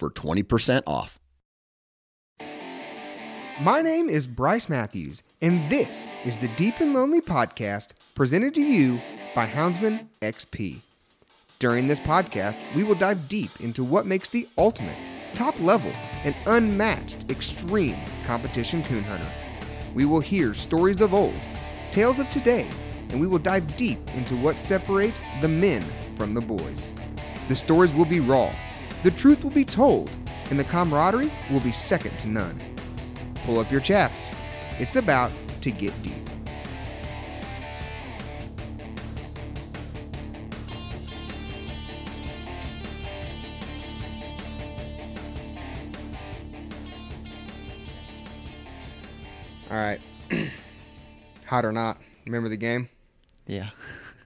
for 20% off. My name is Bryce Matthews, and this is the Deep and Lonely podcast presented to you by Houndsman XP. During this podcast, we will dive deep into what makes the ultimate, top level, and unmatched extreme competition coon hunter. We will hear stories of old, tales of today, and we will dive deep into what separates the men from the boys. The stories will be raw, the truth will be told, and the camaraderie will be second to none. Pull up your chaps. It's about to get deep. All right. Hot or not? Remember the game? Yeah.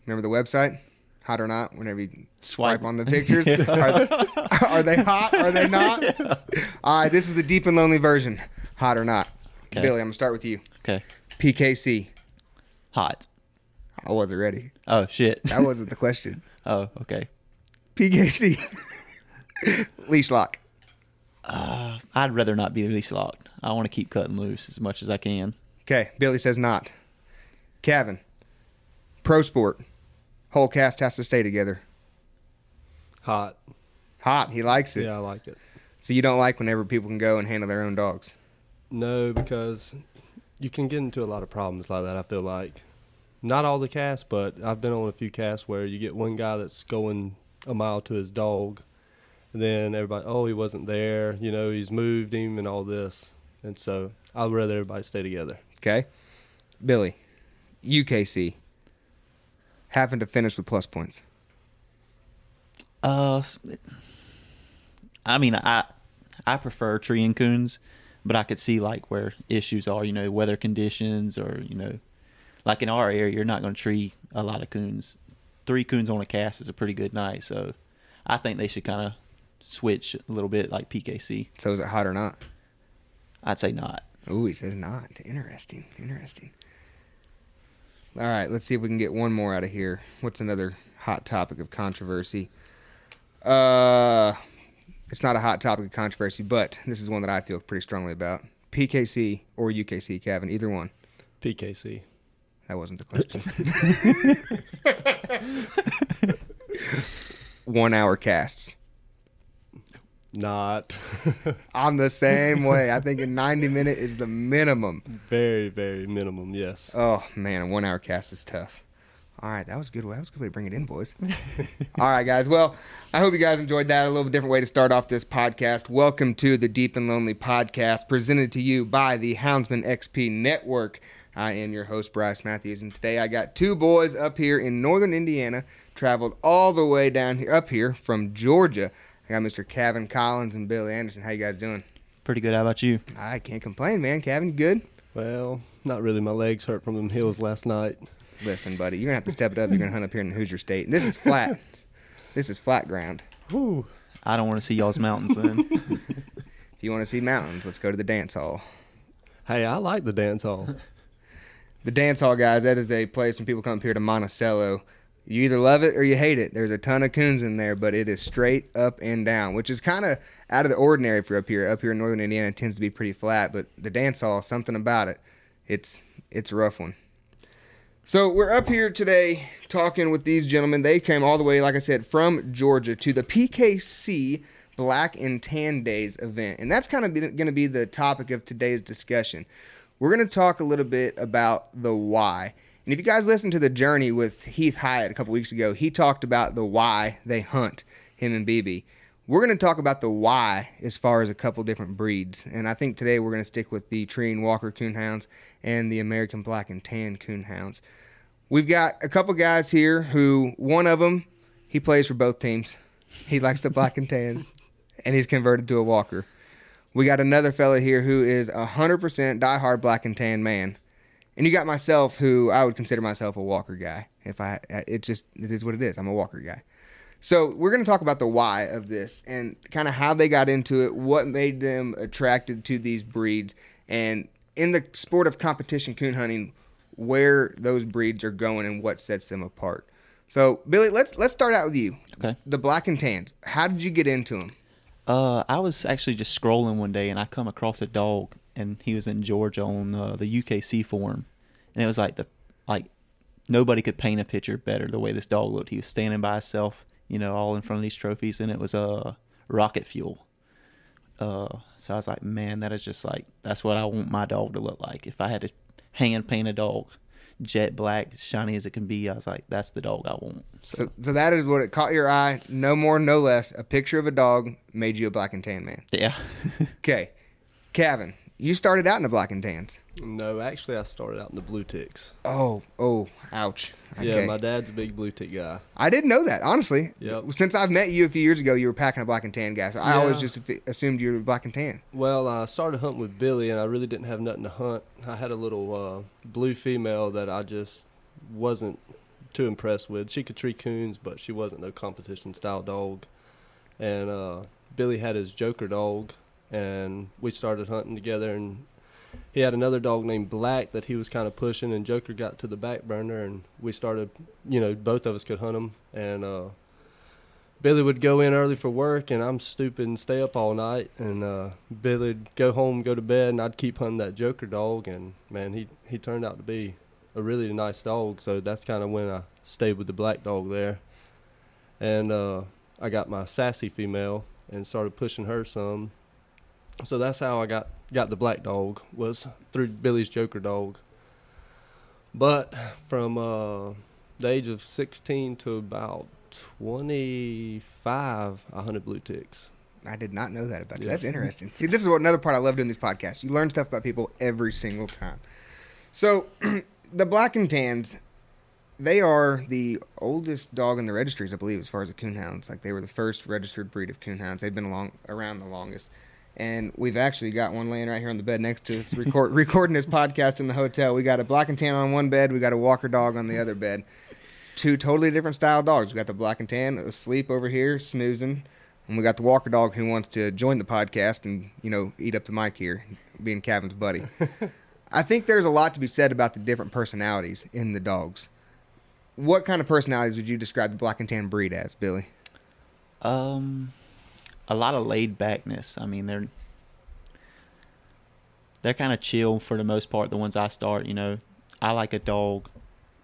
Remember the website? Hot or not? Whenever you swipe, Swipe. on the pictures, are, are they hot? Are they not? All right, this is the deep and lonely version. Hot or not? Okay. Billy, I'm gonna start with you. Okay. PKC. Hot. I wasn't ready. Oh shit. That wasn't the question. oh, okay. PKC. Leash lock. Uh, I'd rather not be leash locked. I want to keep cutting loose as much as I can. Okay, Billy says not. Cavin. Pro sport. Whole cast has to stay together. Hot. Hot. He likes it. Yeah, I like it. So you don't like whenever people can go and handle their own dogs. No, because you can get into a lot of problems like that. I feel like not all the casts, but I've been on a few casts where you get one guy that's going a mile to his dog, and then everybody, oh, he wasn't there. You know, he's moved him and all this, and so I'd rather everybody stay together. Okay. Billy. UKC. Having to finish with plus points. Uh, I mean, I I prefer tree and coons, but I could see like where issues are. You know, weather conditions, or you know, like in our area, you're not going to tree a lot of coons. Three coons on a cast is a pretty good night, so I think they should kind of switch a little bit, like PKC. So is it hot or not? I'd say not. Oh, he says not. Interesting. Interesting. All right, let's see if we can get one more out of here. What's another hot topic of controversy? Uh, it's not a hot topic of controversy, but this is one that I feel pretty strongly about. PKC or UKC, Cavin, either one. PKC. That wasn't the question. one hour casts. Not. I'm the same way. I think a 90 minute is the minimum. very, very minimum. Yes. Oh man, a one hour cast is tough. All right, that was a good. Way. That was a good way to bring it in, boys. All right, guys. Well, I hope you guys enjoyed that. A little different way to start off this podcast. Welcome to the Deep and Lonely podcast, presented to you by the Houndsman XP Network. I am your host, Bryce Matthews, and today I got two boys up here in northern Indiana, traveled all the way down here, up here from Georgia. I got Mr. Cavin Collins and Billy Anderson. How you guys doing? Pretty good. How about you? I can't complain, man. Cavin, you good? Well, not really. My legs hurt from them hills last night. Listen, buddy, you're gonna have to step it up. You're gonna hunt up here in Hoosier State. And this is flat. this is flat ground. Whew. I don't want to see y'all's mountains then. If you want to see mountains, let's go to the dance hall. Hey, I like the dance hall. The dance hall, guys, that is a place when people come up here to Monticello. You either love it or you hate it. There's a ton of coons in there, but it is straight up and down, which is kind of out of the ordinary for up here. Up here in northern Indiana, tends to be pretty flat, but the dance hall, something about it, it's it's a rough one. So we're up here today talking with these gentlemen. They came all the way, like I said, from Georgia to the PKC Black and Tan Days event, and that's kind of going to be the topic of today's discussion. We're going to talk a little bit about the why. And if you guys listened to the journey with Heath Hyatt a couple weeks ago, he talked about the why they hunt him and BB. We're going to talk about the why as far as a couple different breeds. And I think today we're going to stick with the Treeing Walker Coonhounds and the American Black and Tan Coonhounds. We've got a couple guys here who, one of them, he plays for both teams. He likes the Black and Tans, and he's converted to a Walker. We got another fella here who is a hundred percent diehard black and tan man, and you got myself, who I would consider myself a Walker guy. If I, it just it is what it is. I'm a Walker guy. So we're going to talk about the why of this and kind of how they got into it, what made them attracted to these breeds, and in the sport of competition coon hunting, where those breeds are going and what sets them apart. So Billy, let's let's start out with you. Okay. The black and tans. How did you get into them? Uh, I was actually just scrolling one day and I come across a dog and he was in Georgia on uh, the UKC forum, and it was like the like nobody could paint a picture better the way this dog looked. He was standing by himself, you know, all in front of these trophies, and it was a uh, rocket fuel. Uh, so I was like, man, that is just like that's what I want my dog to look like. If I had to hand paint a dog, jet black, shiny as it can be, I was like, that's the dog I want. So, So, so that is what it caught your eye. No more, no less. A picture of a dog made you a black and tan man. yeah, Okay, Cavin, you started out in the black and tans. No, actually, I started out in the blue ticks. Oh, oh, ouch. Yeah, my dad's a big blue tick guy. I didn't know that honestly. Yep. Since I've met you a few years ago, you were packing a black and tan guy. So I always just assumed you were black and tan. Well, I started hunting with Billy, and I really didn't have nothing to hunt. I had a little uh, blue female that I just wasn't too impressed with. She could tree coons, but she wasn't no competition style dog. And uh, Billy had his Joker dog, and we started hunting together. And he had another dog named Black that he was kind of pushing, and Joker got to the back burner, and we started. You know, both of us could hunt him, and uh, Billy would go in early for work, and I'm stupid and stay up all night. And uh, Billy'd go home, go to bed, and I'd keep hunting that Joker dog. And man, he he turned out to be a really nice dog. So that's kind of when I stayed with the black dog there. And uh, I got my sassy female and started pushing her some. So that's how I got got the black dog was through Billy's Joker dog. But from uh, the age of 16 to about 25, I hunted blue ticks. I did not know that about you. Yeah. That's interesting. See, this is what another part I love doing these podcasts. You learn stuff about people every single time. So, the black and tans, they are the oldest dog in the registries, I believe, as far as the coonhounds. Like they were the first registered breed of coonhounds. They've been along around the longest. And we've actually got one laying right here on the bed next to us, record, recording this podcast in the hotel. We got a black and tan on one bed. We got a Walker dog on the other bed. Two totally different style dogs. We got the black and tan asleep over here, snoozing. And we got the Walker dog who wants to join the podcast and, you know, eat up the mic here, being Cavin's buddy. I think there's a lot to be said about the different personalities in the dogs. What kind of personalities would you describe the black and tan breed as, Billy? Um, a lot of laid backness. I mean, they're they're kind of chill for the most part. The ones I start, you know, I like a dog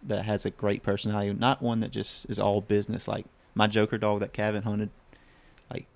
that has a great personality, not one that just is all business. Like my Joker dog that Cavin hunted, like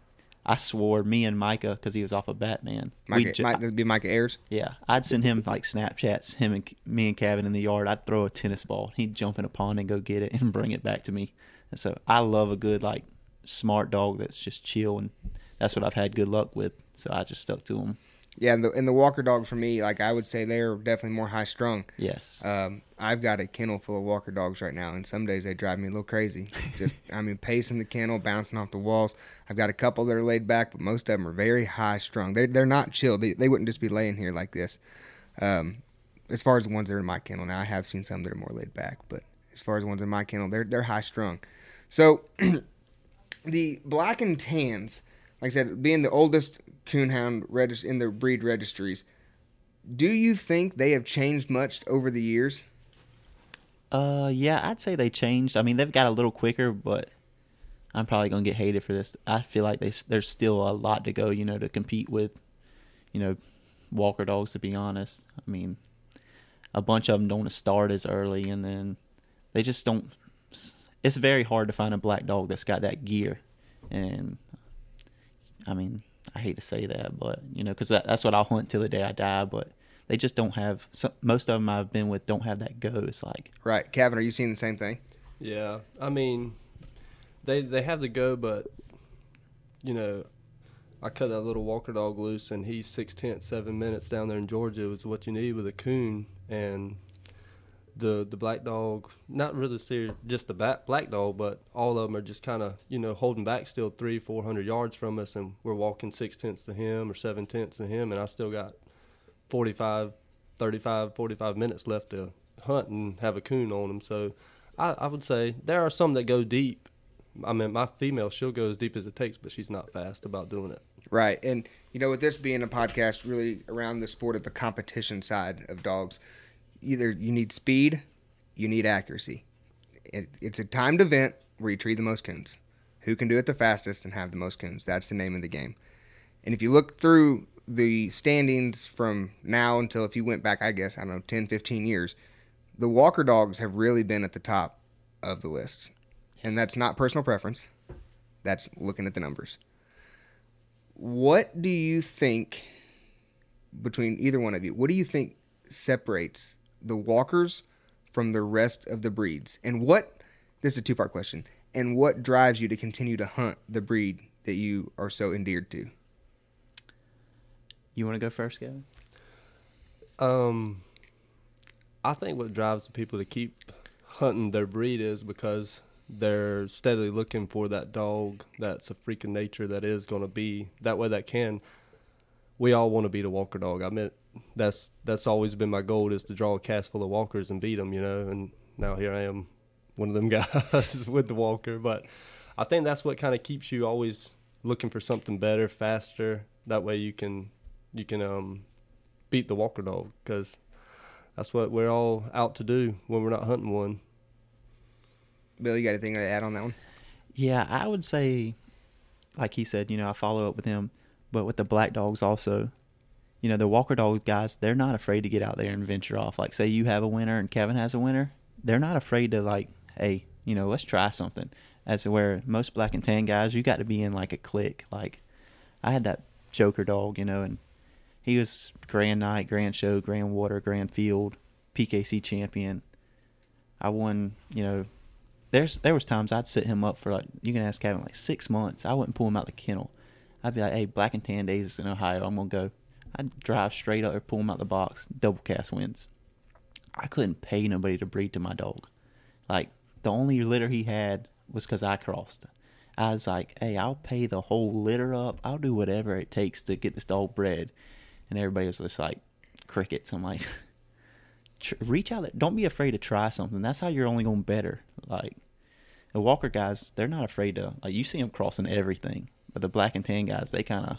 I swore me and Micah because he was off of Batman. Micah, ju- Mike, that'd be Micah Ayers. yeah, I'd send him like Snapchats, him and me and Cavin in the yard. I'd throw a tennis ball. He'd jump in a pond and go get it and bring it back to me. And so I love a good like smart dog that's just chill, and that's what I've had good luck with. So I just stuck to them. Yeah, and the, and the Walker dogs for me, like I would say, they're definitely more high strung. Yes. Um, I've got a kennel full of Walker dogs right now, and some days they drive me a little crazy. Just, I mean, pacing the kennel, bouncing off the walls. I've got a couple that are laid back, but most of them are very high strung. They they're not chill. They they wouldn't just be laying here like this. Um, as far as the ones that are in my kennel, now I have seen some that are more laid back, but as far as the ones in my kennel, they're they're high strung. So the black and tans, like I said, being the oldest coonhound regis- in the breed registries, do you think they have changed much over the years? Uh, yeah, I'd say they changed. I mean, they've got a little quicker, but I'm probably gonna get hated for this. I feel like they there's still a lot to go, you know, to compete with, you know, Walker dogs. To be honest, I mean, a bunch of them don't start as early, and then they just don't. It's very hard to find a black dog that's got that gear, and I mean, I hate to say that, but you know, because that, that's what I'll hunt till the day I die. But they just don't have. So, most of them I've been with don't have that go. It's like Right, Cavin, are you seeing the same thing? Yeah, I mean, they they have the go, but you know, I cut that little Walker dog loose, and he's six tenths, seven minutes down there in Georgia is what you need with a coon, and the the black dog, not really serious, just the bat, black dog, but all of them are just kind of you know holding back still three four hundred yards from us, and we're walking six tenths to him or seven tenths to him, and I still got 45, 35, 45 minutes left to hunt and have a coon on him. So I, I would say there are some that go deep. I mean, my female she'll go as deep as it takes, but she's not fast about doing it. Right. And, you know, with this being a podcast really around the sport of the competition side of dogs, either you need speed, you need accuracy. It, it's a timed event where you treat the most coons. Who can do it the fastest and have the most coons? That's the name of the game. And if you look through the standings from now until if you went back, I guess, I don't know, 10, 15 years, the Walker dogs have really been at the top of the lists. And that's not personal preference, that's looking at the numbers. What do you think between either one of you? What do you think separates the walkers from the rest of the breeds? And what this is a two part question. And what drives you to continue to hunt the breed that you are so endeared to? You want to go first, Cavin? Um, I think what drives the people to keep hunting their breed is because they're steadily looking for that dog that's a freak of nature that is going to be that way that can. We all want to be the walker dog. I mean, that's that's always been my goal is to draw a cast full of walkers and beat them, you know. And now here I am, one of them guys with the walker. But I think that's what kind of keeps you always looking for something better, faster. That way you can you can um, beat the walker dog because that's what we're all out to do when we're not hunting one. Bill, you got anything to add on that one? Yeah, I would say, like he said, you know, I follow up with him, but with the black dogs also, you know, the Walker Dog guys, they're not afraid to get out there and venture off. Like, say you have a winner and Cavin has a winner, they're not afraid to like, hey, you know, let's try something. As where most black and tan guys, you got to be in like a clique. Like, I had that Joker dog, you know, and he was Grand Night, Grand Show, Grand Water, Grand Field, PKC champion. I won, you know, there's there was times I'd sit him up for like you can ask Cavin like six months. I wouldn't pull him out the kennel. I'd be like, hey, black and tan days in Ohio, I'm gonna go. I'd drive straight up pull him out the box, double cast wins. I couldn't pay nobody to breed to my dog. Like the only litter he had was because I crossed. I was like, hey, I'll pay the whole litter up. I'll do whatever it takes to get this dog bred. And everybody was just like, crickets. I'm like, reach out there. Don't be afraid to try something. That's how you're only going better. Like the Walker guys, they're not afraid to. Like you see them crossing everything, but the black and tan guys, they kind of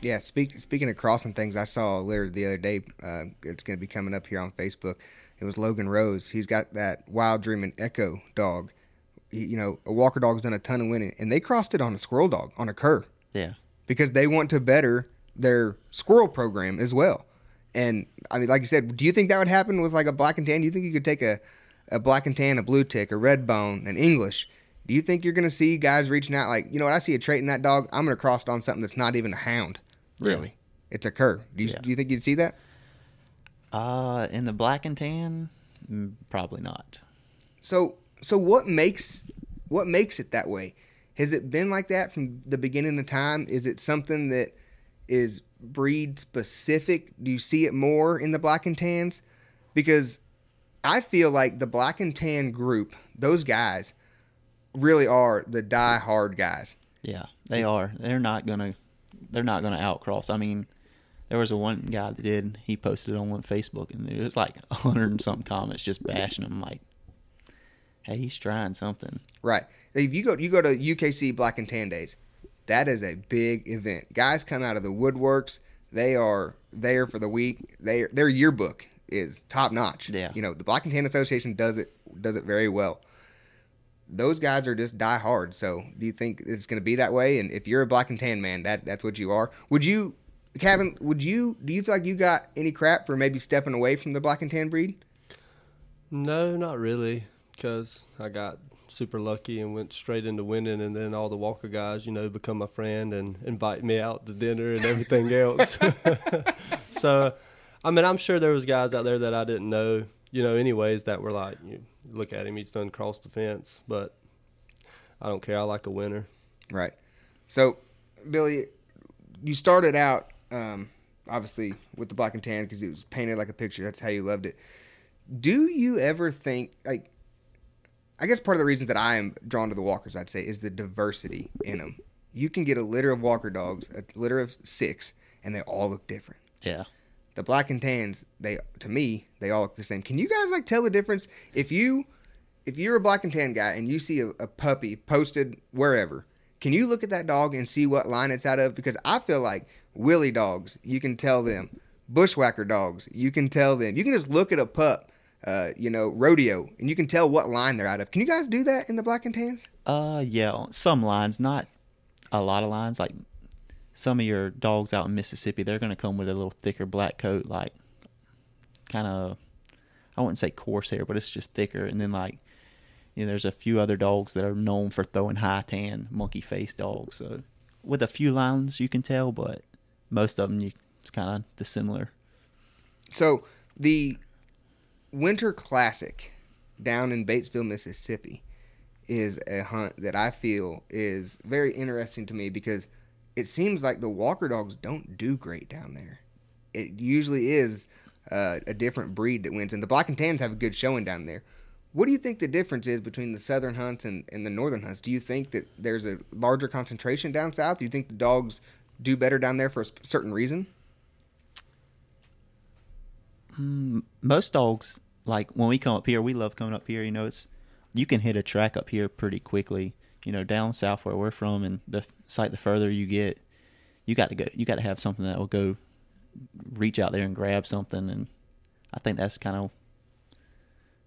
Yeah, speak, speaking of crossing things, I saw a litter the other day. Uh, it's going to be coming up here on Facebook. It was Logan Rose. He's got that Wild Dreaming Echo dog. He, you know, a Walker dog's done a ton of winning, and they crossed it on a squirrel dog on a cur. Yeah. Because they want to better their squirrel program as well. And I mean, like you said, do you think that would happen with like a black and tan? Do you think you could take a, a black and tan, a blue tick, a red bone, an English? Do you think you're going to see guys reaching out like, you know what, I see a trait in that dog. I'm going to cross it on something that's not even a hound, really. Yeah. It's a cur. Do you, Yeah. do you think you'd see that? Uh, in the black and tan, mm, probably not. So so what makes what makes it that way? Has it been like that from the beginning of time? Is it something that is breed specific? Do you see it more in the black and tans? Because I feel like the black and tan group, those guys, really are the die hard guys. Yeah, they are. They're not gonna. They're not gonna outcross. I mean, there was a one guy that did. He posted on one Facebook, and it was like a hundred and something comments just bashing him. Like, hey, he's trying something. Right. If you go you go to UKC Black and Tan Days, that is a big event. Guys come out of the woodworks. They are there for the week. They their yearbook is top notch. Yeah. You know the Black and Tan Association does it does it very well. Those guys are just die hard. So do you think it's going to be that way? And if you're a Black and Tan man, that that's what you are. Would you, Cavin? Would you? Do you feel like you got any crap for maybe stepping away from the Black and Tan breed? No, not really, because I got super lucky and went straight into winning, and then all the Walker guys, you know, become my friend and invite me out to dinner and everything else. so, I mean, I'm sure there was guys out there that I didn't know, you know, anyways, that were like, you look at him, he's done cross the fence, but I don't care. I like a winner. Right. So, Billy, you started out um, obviously with the black and tan because it was painted like a picture. That's how you loved it. Do you ever think like? I guess part of the reason that I am drawn to the walkers, I'd say, is the diversity in them. You can get a litter of walker dogs, a litter of six, and they all look different. Yeah. The black and tans, they to me, they all look the same. Can you guys like tell the difference if you if you're a black and tan guy and you see a, a puppy posted wherever, can you look at that dog and see what line it's out of? Because I feel like willy dogs, you can tell them. Bushwhacker dogs, you can tell them. You can just look at a pup, uh, you know, rodeo, and you can tell what line they're out of. Can you guys do that in the black and tans? Uh, yeah, some lines, not a lot of lines. Like some of your dogs out in Mississippi, they're gonna come with a little thicker black coat, like kind of. I wouldn't say coarse hair, but it's just thicker. And then like, you know, there's a few other dogs that are known for throwing high tan, monkey face dogs. So with a few lines, you can tell, but most of them, you it's kind of dissimilar. So the Winter Classic down in Batesville, Mississippi, is a hunt that I feel is very interesting to me because it seems like the Walker dogs don't do great down there. It usually is uh, a different breed that wins, and the Black and Tans have a good showing down there. What do you think the difference is between the southern hunts and, and the northern hunts? Do you think that there's a larger concentration down south? Do you think the dogs do better down there for a certain reason? most dogs like when we come up here we love coming up here you know it's you can hit a track up here pretty quickly you know down south where we're from and the site the further you get you got to go you got to have something that will go reach out there and grab something and i think that's kind of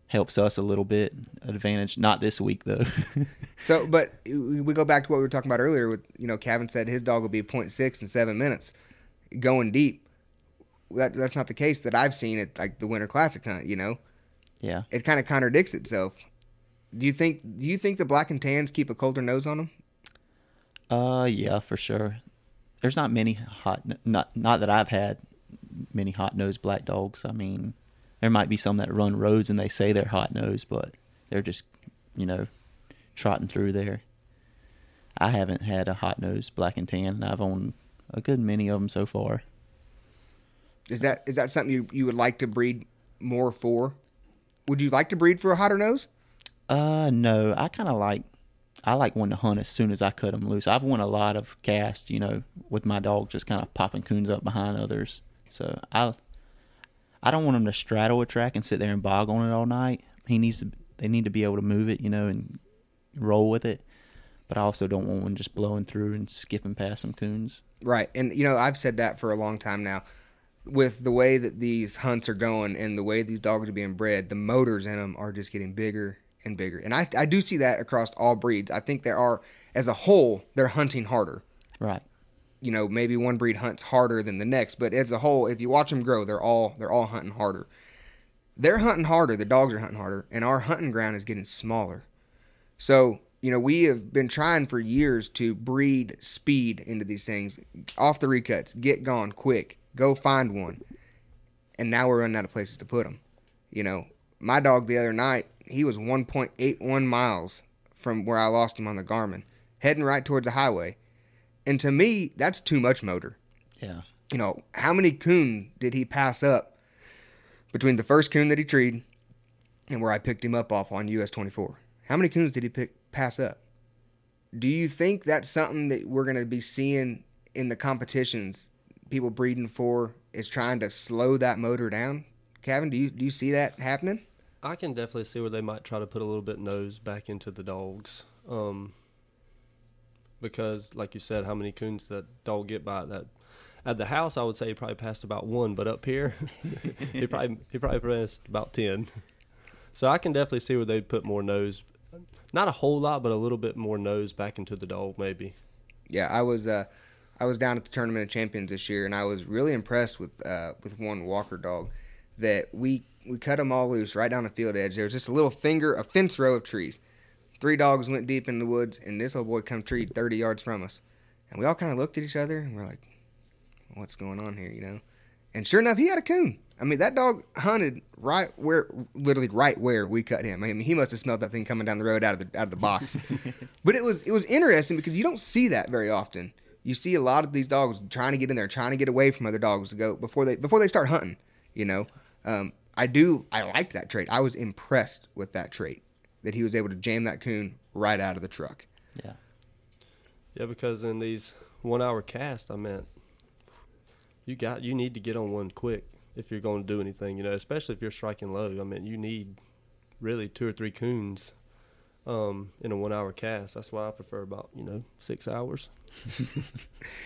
helps us a little bit advantage not this week though So, but we go back to what we were talking about earlier. With you know, Cavin said his dog will be 0.6 in seven minutes, going deep. That that's not the case that I've seen at like the Winter Classic hunt. You know, yeah it kind of contradicts itself. Do you think? Do you think the black and tans keep a colder nose on them? Uh, yeah, for sure. There's not many hot, not not that I've had many hot nosed black dogs. I mean, there might be some that run roads and they say they're hot nosed, but they're just, you know, trotting through there. I haven't had a hot nosed black and tan, and I've owned a good many of them so far. Is that is that something you, you would like to breed more for? Would you like to breed for a hotter nose? Uh, no, I kind of like, I like one to hunt as soon as I cut them loose. I've won a lot of casts, you know, with my dog just kind of popping coons up behind others. So I, I don't want him to straddle a track and sit there and bog on it all night. He needs to, they need to be able to move it, you know, and roll with it. But I also don't want one just blowing through and skipping past some coons. Right. And you know, I've said that for a long time now. With the way that these hunts are going and the way these dogs are being bred, the motors in them are just getting bigger and bigger. And I, I do see that across all breeds. I think there are, as a whole, they're hunting harder. Right. You know, maybe one breed hunts harder than the next, but as a whole, if you watch them grow, they're all they're all hunting harder. They're hunting harder. The dogs are hunting harder, and our hunting ground is getting smaller. So, you know, we have been trying for years to breed speed into these things. Off the recuts, get gone quick, go find one. And now we're running out of places to put them. You know, my dog the other night, he was 1.81 miles from where I lost him on the Garmin, heading right towards the highway. And to me, that's too much motor. Yeah. You know, how many coon did he pass up between the first coon that he treed and where I picked him up off on US 24? How many coons did he pick pass up? Do you think that's something that we're going to be seeing in the competitions people breeding for is trying to slow that motor down? Cavin, do you do you see that happening? I can definitely see where they might try to put a little bit nose back into the dogs. Um, because, like you said, how many coons that dog get by that? At the house, I would say he probably passed about one, but up here, he probably he probably passed about ten. So I can definitely see where they'd put more nose, not a whole lot, but a little bit more nose back into the dog, maybe. Yeah, I was uh, I was down at the tournament of champions this year, and I was really impressed with uh, with one Walker dog that we we cut them all loose right down the field edge. There was just a little finger, a fence row of trees. Three dogs went deep in the woods, and this old boy come treed 30 yards from us. And we all kind of looked at each other, and we're like, what's going on here, you know? And sure enough, he had a coon. I mean, that dog hunted right where, literally right where we cut him. I mean, he must have smelled that thing coming down the road out of the out of the box. but it was it was interesting because you don't see that very often. You see a lot of these dogs trying to get in there, trying to get away from other dogs to go before they before they start hunting. You know, um, I do I like that trait. I was impressed with that trait that he was able to jam that coon right out of the truck. Yeah. Yeah, because in these one hour casts, I meant you got you need to get on one quick if you're going to do anything. You know, especially if you're striking low. I mean, you need really two or three coons um, in a one hour cast. That's why I prefer about you know six hours.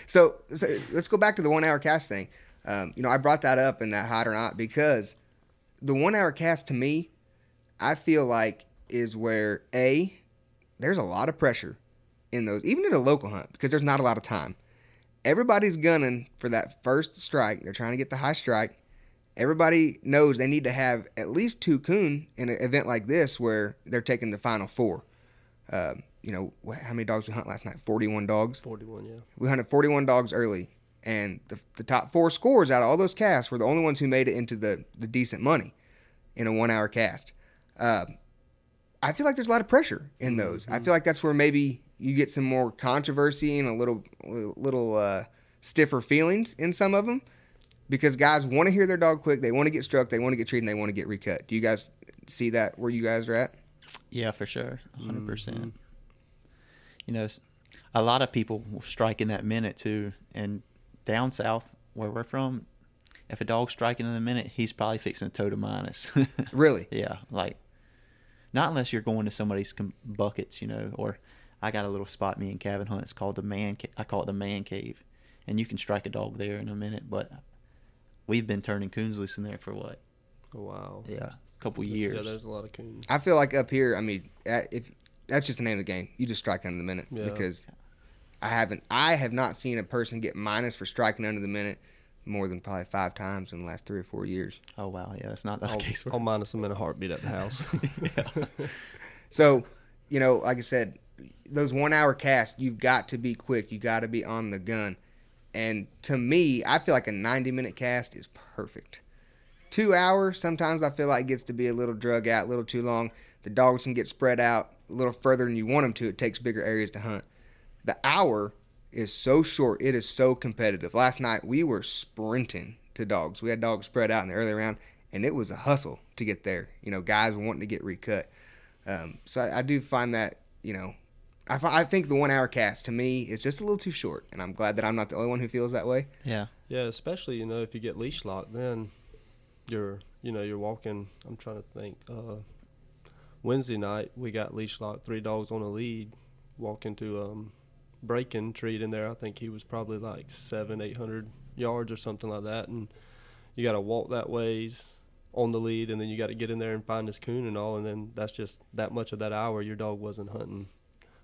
So, so let's go back to the one hour cast thing. Um, you know, I brought that up in that hot or not because the one hour cast to me, I feel like is where a there's a lot of pressure in those, even in a local hunt because there's not a lot of time. Everybody's gunning for that first strike. They're trying to get the high strike. Everybody knows they need to have at least two coon in an event like this where they're taking the final four. Um, you know, how many dogs we hunt last night? 41 dogs. Forty one, yeah. We hunted 41 dogs early, and the, the top four scores out of all those casts were the only ones who made it into the, the decent money in a one hour cast. Um, I feel like there's a lot of pressure in those. I feel like that's where maybe you get some more controversy and a little little uh, stiffer feelings in some of them because guys want to hear their dog quick. They want to get struck. They want to get treated. and They want to get recut. Do you guys see that where you guys are at? Yeah, for sure, 100 percent. You know, a lot of people will strike in that minute too, and down south where we're from, if a dog's striking in a minute, he's probably fixing a toe to minus. Really? Yeah, like not unless you're going to somebody's com- buckets, you know. Or I got a little spot me and Cavin hunt. It's called the man. Ca- I call it the man cave, and you can strike a dog there in a minute. But we've been turning coons loose in there for what? Oh, wow. Yeah, a couple years. Yeah, there's a lot of coons. I feel like up here, I mean, uh, if that's just the name of the game, you just strike in a minute Yeah. because I haven't, I have not seen a person get minus for striking under the minute more than probably five times in the last three or four years. oh wow, yeah, that's not the I'll, case. I'll minus them in a heartbeat at the house. So, you know, like I said, those one hour casts, you've got to be quick. You got to be on the gun. And to me, I feel like a 90 minute cast is perfect. Two hours, sometimes I feel like gets to be a little drug out, a little too long. The dogs can get spread out a little further than you want them to. It takes bigger areas to hunt. The hour is so short. It is so competitive. Last night, we were sprinting to dogs. We had dogs spread out in the early round, and it was a hustle to get there. You know, guys wanting to get recut. Um, so I, I do find that you know, I, I think the one hour cast to me is just a little too short, and I'm glad that I'm not the only one who feels that way. Yeah, yeah, especially you know if you get leash locked, then you're you know you're walking. I'm trying to think. Uh, Wednesday night we got leash locked, three dogs on a lead, walking to um, breaking treat in there. I think he was probably like seven, eight hundred yards or something like that, and you got to walk that ways on the lead, and then you got to get in there and find his coon and all, and then that's just that much of that hour your dog wasn't hunting,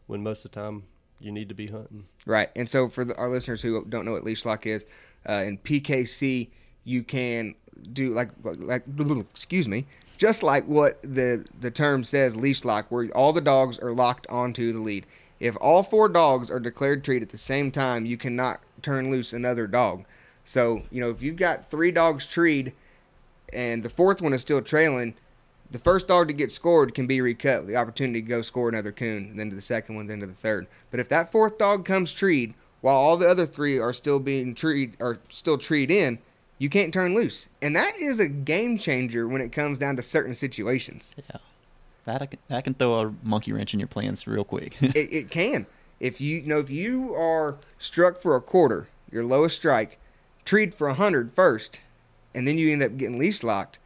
when most of the time you need to be hunting. Right. And so for the, our listeners who don't know what leash lock is, uh, in PKC you can do like like excuse me, just like what the the term says, leash lock, where all the dogs are locked onto the lead. If all four dogs are declared treat at the same time, you cannot turn loose another dog. So you know if you've got three dogs treed, and the fourth one is still trailing, the first dog to get scored can be recut with the opportunity to go score another coon, then to the second one, then to the third. But if that fourth dog comes treed while all the other three are still being treed are still treed in, you can't turn loose, and that is a game changer when it comes down to certain situations. yeah. That I can, that can throw a monkey wrench in your plans real quick. it, it can. If you, you know, if you are struck for a quarter, your lowest strike, treed for a hundred first, and then you end up getting leash locked,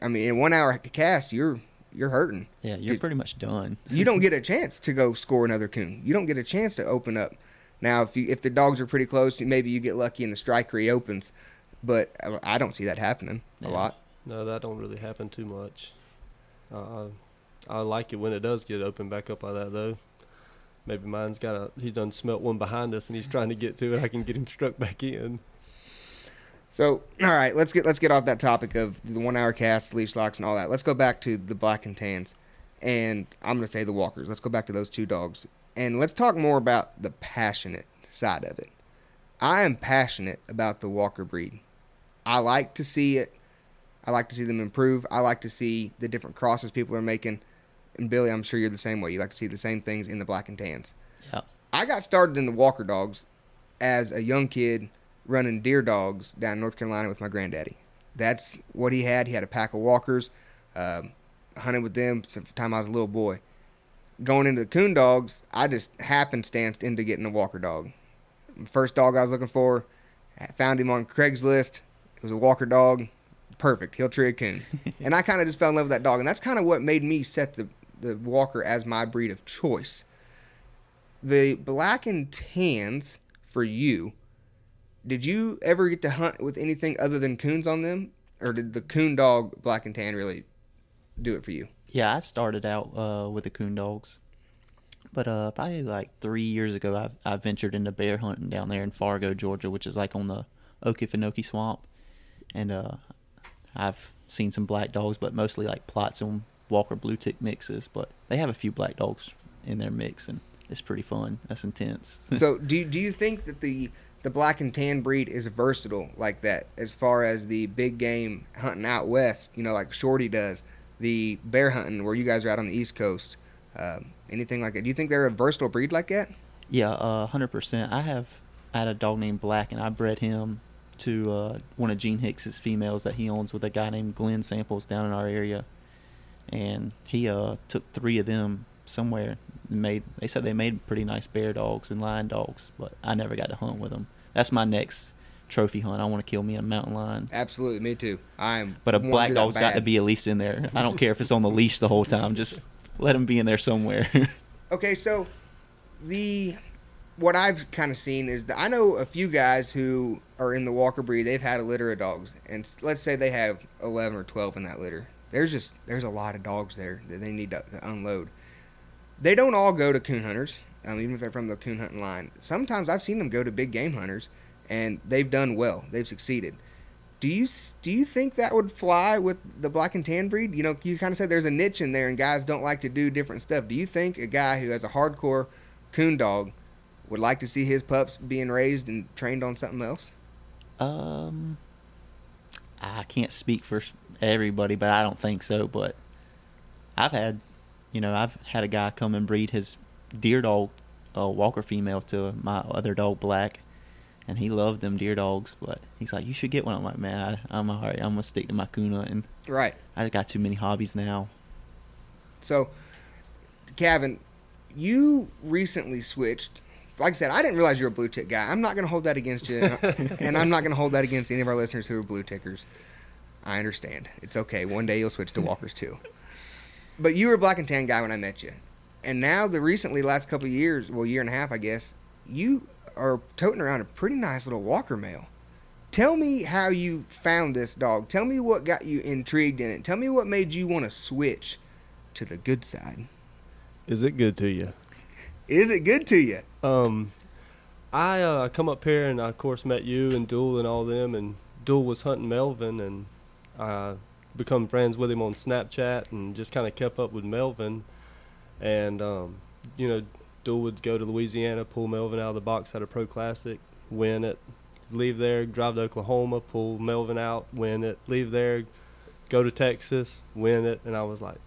I mean, in one hour cast, you're you're hurting. Yeah, you're pretty much done. You don't get a chance to go score another coon. You don't get a chance to open up. Now, if you if the dogs are pretty close, maybe you get lucky and the strike reopens. But I- I don't see that happening a lot. No, that don't really happen too much. Uh, I like it when it does get opened back up like that, though. Maybe mine's got a. He done smelt one behind us, and he's trying to get to it. I can get him struck back in. So, all right, let's get let's get off that topic of the one hour cast, leash locks, and all that. Let's go back to the black and tans, and I'm gonna say the walkers. Let's go back to those two dogs, and let's talk more about the passionate side of it. I am passionate about the walker breed. I like to see it. I like to see them improve. I like to see the different crosses people are making. And Billy, I'm sure you're the same way. You like to see the same things in the black and tans. Yeah. I got started in the Walker dogs as a young kid running deer dogs down in North Carolina with my granddaddy. That's what he had. He had a pack of walkers. Um, hunted with them since the time I was a little boy. Going into the coon dogs, I just happenstanced into getting a walker dog. First dog I was looking for, I found him on Craigslist. It was a walker dog. Perfect. He'll tree a coon. and I kind of just fell in love with that dog. And that's kind of what made me set the, the walker as my breed of choice. The black and tans for you did you ever get to hunt with anything other than coons on them? Or did the coon dog black and tan really do it for you? Yeah, I started out uh, with the coon dogs, but uh, probably like three years ago, I I ventured into bear hunting down there in Fargo, Georgia, which is like on the Okefenokee Swamp, and uh, I've seen some black dogs, but mostly like Plotts and Walker blue tick mixes. But they have a few black dogs in their mix, and it's pretty fun. That's intense. so do, you- do you think that the the black and tan breed is versatile like that as far as the big game hunting out west you know like shorty does the bear hunting where you guys are out on the east coast um, anything like that do you think they're a versatile breed like that Yeah, uh, hundred percent. I have I had a dog named Black, and I bred him to uh, one of Gene Hicks's females that he owns with a guy named Glenn Samples down in our area, and he uh, took three of them somewhere. Made they said they made pretty nice bear dogs and lion dogs, but I never got to hunt with them. That's my next trophy hunt. I want to kill me a mountain lion. absolutely me too i'm But a black dog's got to be at least in there. I don't care if it's on the leash the whole time. Just let him be in there somewhere. Okay, so the what I've kind of seen is that I know a few guys who are in the Walker breed. They've had a litter of dogs, and let's say they have eleven or twelve in that litter. There's just there's a lot of dogs there that they need to, to unload. They don't all go to coon hunters, um, even if they're from the coon hunting line. Sometimes I've seen them go to big game hunters, and they've done well. They've succeeded. Do you do you think that would fly with the black and tan breed? You know, you kind of said there's a niche in there, and guys don't like to do different stuff. Do you think a guy who has a hardcore coon dog would like to see his pups being raised and trained on something else? Um, I can't speak for everybody, but I don't think so. But I've had, you know, I've had a guy come and breed his deer dog, uh, Walker female, to my other dog, Black, and he loved them deer dogs. But he's like, "You should get one." I'm like, "Man, I, I'm alright. I'm gonna stick to my coon hunting. Right. I got too many hobbies now." So, Cavin, you recently switched. Like I said, I didn't realize you were a blue tick guy. I'm not going to hold that against you, and I'm not going to hold that against any of our listeners who are blue tickers. I understand. It's okay. One day you'll switch to walkers too. But you were a black and tan guy when I met you, and now the recently last couple of years, well, year and a half, I guess, you are toting around a pretty nice little walker male. Tell me how you found this dog. Tell me what got you intrigued in it. Tell me what made you want to switch to the good side. Is it good to you? Is it good to you? Um, I uh, come up here and I of course met you and Duel and all them, and Duel was hunting Melvin, and I become friends with him on Snapchat and just kind of kept up with Melvin, and um, you know, Duel would go to Louisiana, pull Melvin out of the box at a pro classic, win it, leave there, drive to Oklahoma, pull Melvin out, win it, leave there, go to Texas, win it, and I was like,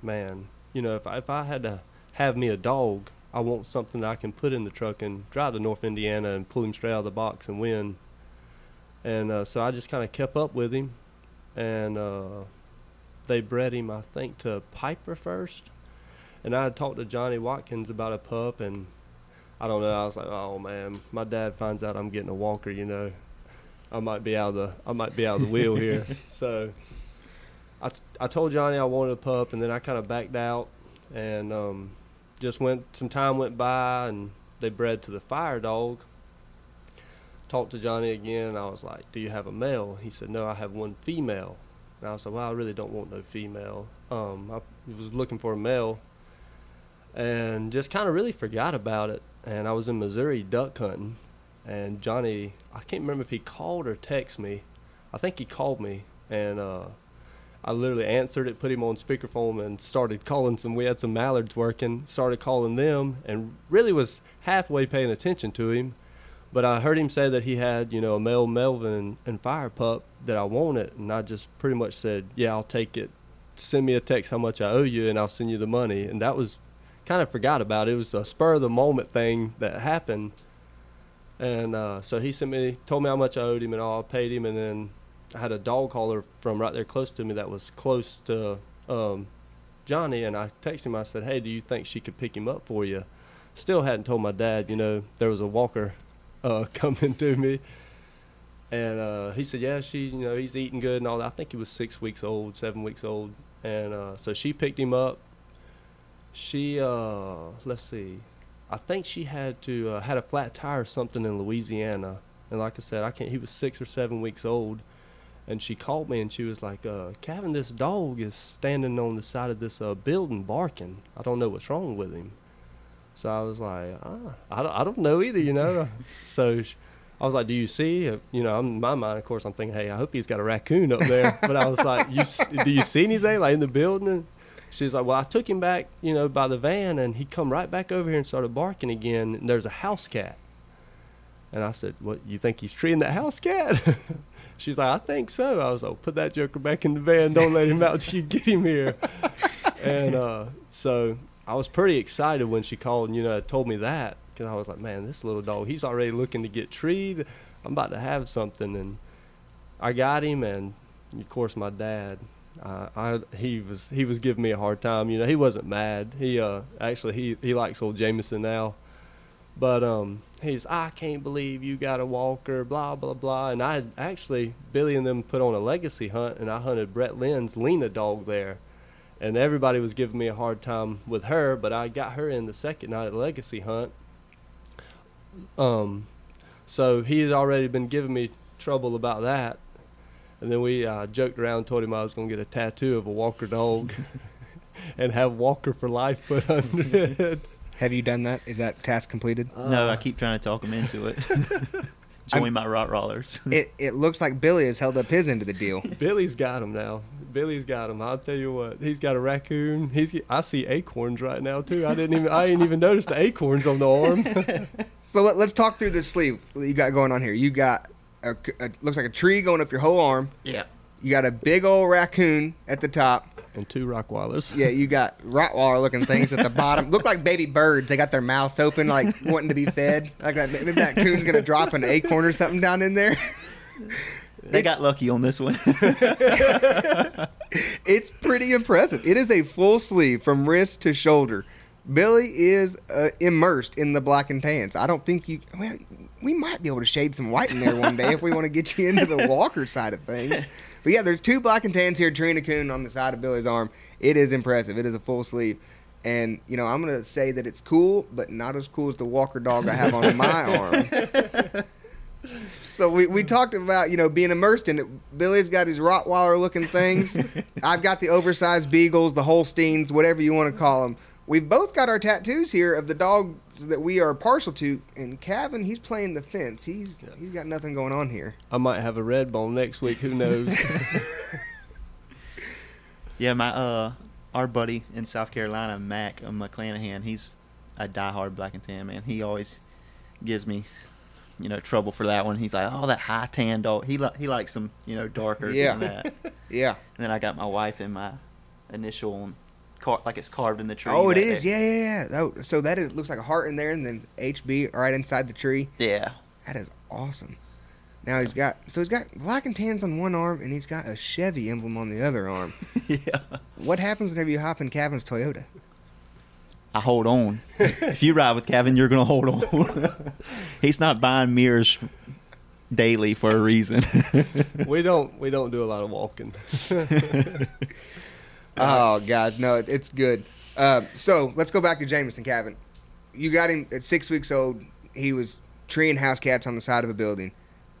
man, you know, if I, if I had to have me a dog, I want something that I can put in the truck and drive to North Indiana and pull him straight out of the box and win. And uh, so I just kind of kept up with him, and uh, they bred him, I think, to Piper first. And I had talked to Johnny Watkins about a pup, and I don't know. I was like, oh man, my dad finds out I'm getting a walker, you know, I might be out of the I might be out of the wheel here. So I, t- I told Johnny I wanted a pup, and then I kind of backed out, and um, just went. Some time went by, and they bred to the fire dog. Talked to Johnny again, and I was like, "Do you have a male?" He said, "No, I have one female." And I was like, "Well, I really don't want no female." Um, I was looking for a male, and just kind of really forgot about it. And I was in Missouri duck hunting, and Johnny, I can't remember if he called or texted me. I think he called me, and uh, I literally answered it, put him on speakerphone, and started calling some. We had some mallards working, started calling them, and really was halfway paying attention to him. But I heard him say that he had, you know, a male Melvin and, and fire pup that I wanted, and I just pretty much said, "Yeah, I'll take it. Send me a text how much I owe you, and I'll send you the money." And that was kind of forgot about it. Was a spur of the moment thing that happened. And uh, so he sent me, told me how much I owed him and all. I paid him, and then I had a dog caller from right there close to me that was close to um, Johnny, and I texted him. I said, "Hey, do you think she could pick him up for you?" Still hadn't told my dad. You know, there was a walker uh, coming to me, and uh, he said, "Yeah, she, you know, he's eating good and all that." I think he was six weeks old, seven weeks old, and uh, so she picked him up. She, uh, let's see, I think she had to uh, had a flat tire or something in Louisiana, and like I said, I can't. He was six or seven weeks old, and she called me and she was like, uh, "Cavin, this dog is standing on the side of this uh, building barking. I don't know what's wrong with him." So I was like, ah, I, don't, I don't know either, you know. so sh- I was like, "Do you see?" Uh, You know, I'm, in my mind, of course, I'm thinking, "Hey, I hope he's got a raccoon up there." but I was like, "You s- do you see anything like in the building?" And She's like, "Well, I took him back, you know, by the van, and he come right back over here and started barking again. And there's a house cat." And I said, "What? You think he's treating that house cat?" She's like, "I think so." I was like, "Put that joker back in the van. Don't let him out till you get him here." and uh, so I was pretty excited when she called and you know told me that because I was like, "Man, this little dog, he's already looking to get treed. I'm about to have something." And I got him, and of course, my dad. Uh, I he was he was giving me a hard time. You know, he wasn't mad. He uh actually he he likes old Jameson now. But um, he's I can't believe you got a walker, blah blah blah. And I actually Billy and them put on a legacy hunt, and I hunted Brett Lynn's Lena dog there, and everybody was giving me a hard time with her. But I got her in the second night of the legacy hunt. Um, so he had already been giving me trouble about that, and then we uh, joked around, told him I was gonna get a tattoo of a Walker dog, and have Walker for life put under it. Have you done that? Is that task completed? no, Uh, I keep trying to talk him into it. Join my Rottweilers. it it looks like Billy has held up his end of the deal. Billy's got him now. Billy's got him. I'll tell you what. He's got a raccoon. He's. I see acorns right now too. I didn't even. I ain't even noticed the acorns on the arm. So let, let's talk through this sleeve that you got going on here. You got a, a looks like a tree going up your whole arm. yeah. You got a big old raccoon at the top. And two Rottweilers. Yeah, you got Rottweiler looking things at the bottom. Look like baby birds. They got their mouths open, like wanting to be fed. Like that, maybe that coon's gonna drop an acorn or something down in there. They got lucky on this one. It's pretty impressive. It is a full sleeve from wrist to shoulder. Billy is uh, immersed in the black and tans. I don't think you. Well, we might be able to shade some white in there one day if we want to get you into the Walker side of things. But yeah, there's two black and tans here, treeing coon on the side of Billy's arm. It is impressive. It is a full sleeve. And, you know, I'm going to say that it's cool, but not as cool as the Walker dog I have on my arm. So we, we talked about, you know, being immersed in it. Billy's got his Rottweiler looking things. I've got the oversized Beagles, the Holsteins, whatever you want to call them. We've both got our tattoos here of the dogs that we are partial to. And Cavin, he's playing the fence. He's he's got nothing going on here. I might have a red bone next week. Who knows? yeah, my uh, our buddy in South Carolina, Mac uh, McClanahan, he's a diehard black and tan man. He always gives me, you know, trouble for that one. He's like, "Oh, that high tan dog." He li- he likes them, you know, darker Yeah. than that. Yeah. And then I got my wife in my initial, on car- like it's carved in the tree. Oh, it right Yeah, yeah, yeah. Oh, so that is, looks like a heart in there, and then HB right inside the tree. Yeah. That is awesome. Now he's got so he's got black and tans on one arm, and he's got a Chevy emblem on the other arm. yeah. What happens whenever you hop in Cavin's Toyota? I hold on. if you ride with Cavin, you're gonna hold on. He's not buying mirrors daily for a reason. we don't we don't do a lot of walking. Oh, guys, no, it's good. Uh, so let's go back to Jameson, Cavin. You got him at six weeks old. He was treeing house cats on the side of a building.